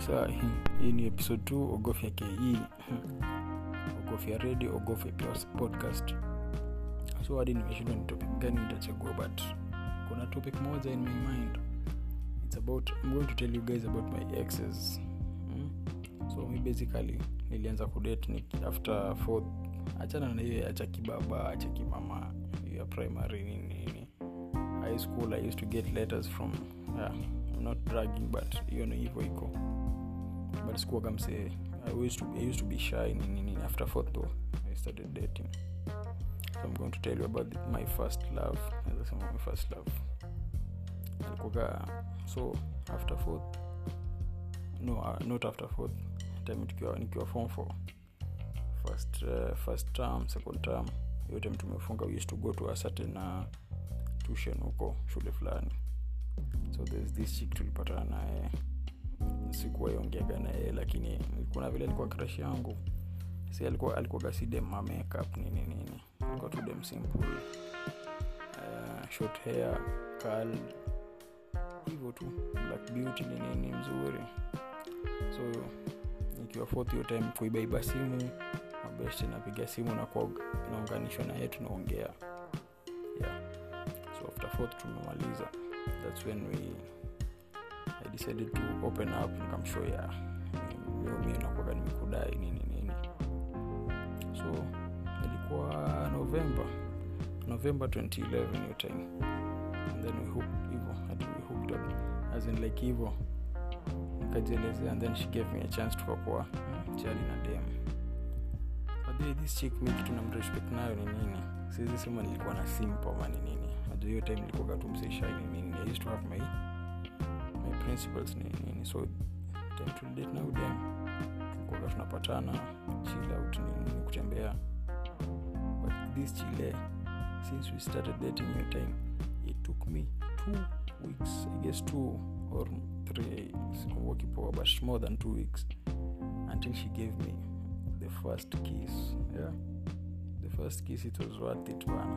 saa hii, hii ni episode 2 ogofya ke ogofya radio ogofya podcast. So hadi nimeshindwa ni topic gani nitachagua but kuna topic moja in my mind. It's about i'm going to tell you guys about my exes. Hmm? so mi basically nilianza kudate after fourth. Achana na hiyo acha kibaba acha kimama ya primary nini nini. High school i used to get letters from yeah, not dragging but hiyo ni hivyo iko but sikuwaga msee. I used, to, i used to be shy nini after fourth though i started dating. So i'm going to tell you about my first love. Nazasema my first love. So after fourth no uh, not after fourth time nikiwa, nikiwa form four. First, uh, first term second term hiyo time tumefunga we used to go to a certain uh, tuition huko shule fulani. So there's this chick tulipatana naye sikuwaiongeaga naye lakini kuna vile alikuwa crash yangu. Si alikuwa alikuwa gasidem ma makeup nini nini. Alikuwa tu simple. Uh, short hair curl. Hivyo tu. Black beauty ni mzuri. So nikiwa fourth hiyo time kuibaiba simu mabest napiga simu na naunganishwa naye tunaongea. Yeah. So after fourth tumemaliza. That's when we decided to open up nikamshow ya mi nakuaga nimekudai nini nini. So ilikuwa november november 2011 hiyo time. And then we hooked up. As in like hivo nikajielezea and then she gave me a chance tukakuwa chali na dem this chick mi kitu namrespect nayo ni nini? Siwezi sema nilikuwa na simpo ama ni nini. Najua hiyo time nilikuwa tu ni nini. I used to have my my principles ni nini so time tulidate na udem. Tulikuwaga tunapatana chill out ni nini kutembea. But this chile since we started dating your time it took me two weeks i guess two or three sikumbuki poa but more than two weeks until she gave me the first kiss. Yeah. The first kiss it was worth it bana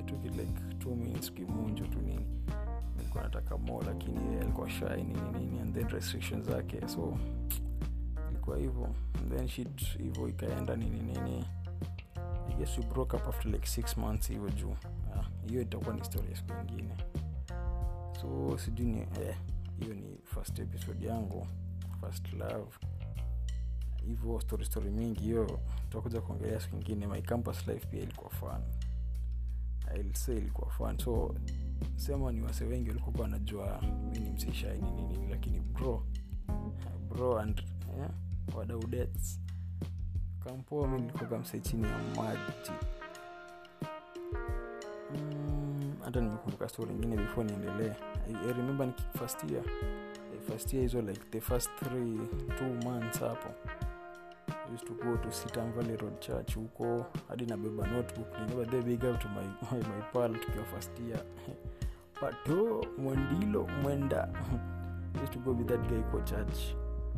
it took it like two minutes kimunjo tu nini nilikuwa anataka mo lakini yeye alikuwa shy nini nini and then restrictions zake. So ilikuwa hivyo. Then shit hivyo ikaenda nini nini. I guess we broke up after like six months hivyo juu. Hiyo yeah, itakuwa ni story siku ingine so sijui ni eh, hiyo ni first episode yangu. First love. Hivyo story story mingi. Hiyo tutakuja kuongelea siku ingine my campus life pia ilikuwa fun. Ilikuwa fun. So sema ni wase wengi walikuwa wanajua mi ni msishai nini lakini bro bro and yeah, wadaudets kampoa mi nilikuwaga msee chini ya maji. Hata mm, nimekumbuka story ingine before niendelee. I, I remember niki first year hizo like the first three two months hapo used to go to Sitam Valley Road Church huko hadi nabeba notebook nibeba the big up to my, my, my pal tukiwa first year. Pato mwendilo mwenda used to go with that guy kwa church.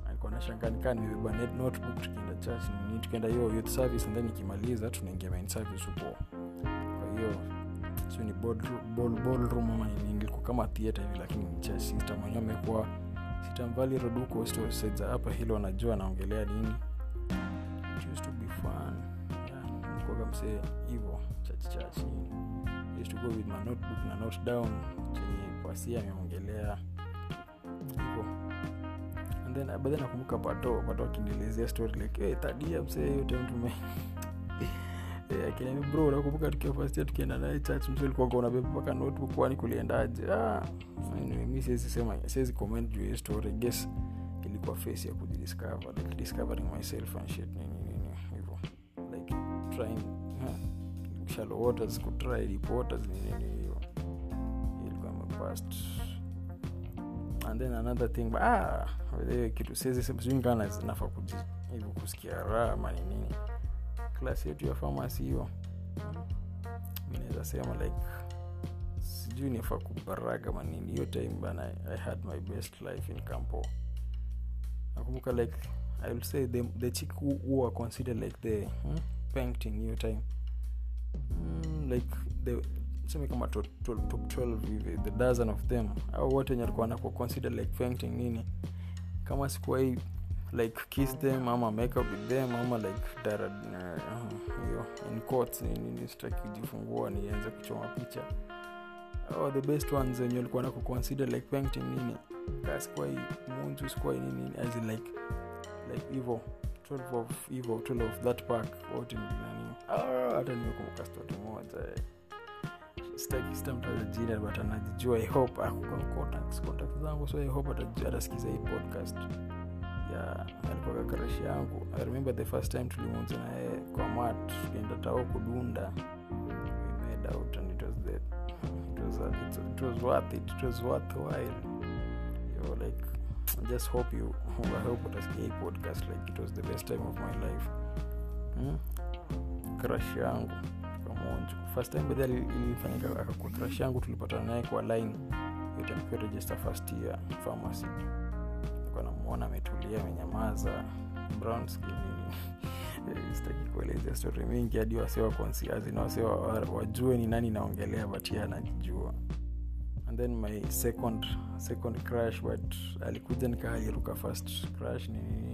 Alikuwa nashanganikaa nimebeba notebook tukienda church nini tukienda hiyo youth service and then nikimaliza tunaingia main service huko. Kwa hiyo sio ni ballroom ama nini kama theater hivi lakini ni church. Sister mwenyewe amekuwa sitamvali roduko side hapa hilo anajua anaongelea nini used to be fun. Yeah, hivo church used to go with my notebook na note down chenye pasia ameongelea. Hivo. And nakumbuka pato pato akinielezea story like hey, tadia msee yote mtume tume akiniambia bro nakumbuka tukiwa first tukienda naye church msee ulikuwaga unabeba mpaka notebook kwani kuliendaje ah anyway, mi siwezi sema comment juu ya story. Guess ilikuwa face ya kujidiscover like discovering myself and shit nini trying shallow waters kutry deep waters nini nini ilikuwa and then another thing ah kitu siwezi sijui kuji hivyo kusikia raha ama nini. Klasi yetu ya famasi hiyo naweza sema like sijui nifaa kubaraga manini hiyo time bana i had my best life in campo. Nakumbuka like i will say the, the chick who, who are considered like the hmm, painting hiyo time. Mm, like the seme kama top 12 hivi the dozen of them au wote wenye alikuwa nako consider like painting nini? Kama sikuwai like kiss them ama make with them ama like dara, uh, in court nini sitaki kujifungua nianze kuchoma picha. Oh, the best ones wenye walikuwa na consider like painting nini? Sikuwai munju sikuwai nini as in like like hivo 12 of hivo 12 of that park wote ni nani? Hata nimekumbuka story moja sitaki sitamtaja jina but anajijua i hope ako kwa contacts contacts zangu so i hope atasikiza hii podcast. Ya alikuwa karashi yangu. I remember the first time tulimunza na yeye kwa mat tukienda tao kudunda we made out and it was the it was, it, it was worth it it was worth while yo like I just hope you i hope utasikia hii podcast like it was the best time of my life. Hmm? crash yangu. Kamonjo first time bedha ilifanyika akakua crash yangu tulipatana naye kwa line. Yote mkiwa register first year pharmacy. Nilikuwa namwona ametulia amenyamaza. Brown skin story. Mingi hadi wasewa konsiazina wasewa wajue ni nani naongelea batia ye anajijua and then my second second crash but alikuja nikaairuka first. Crash nini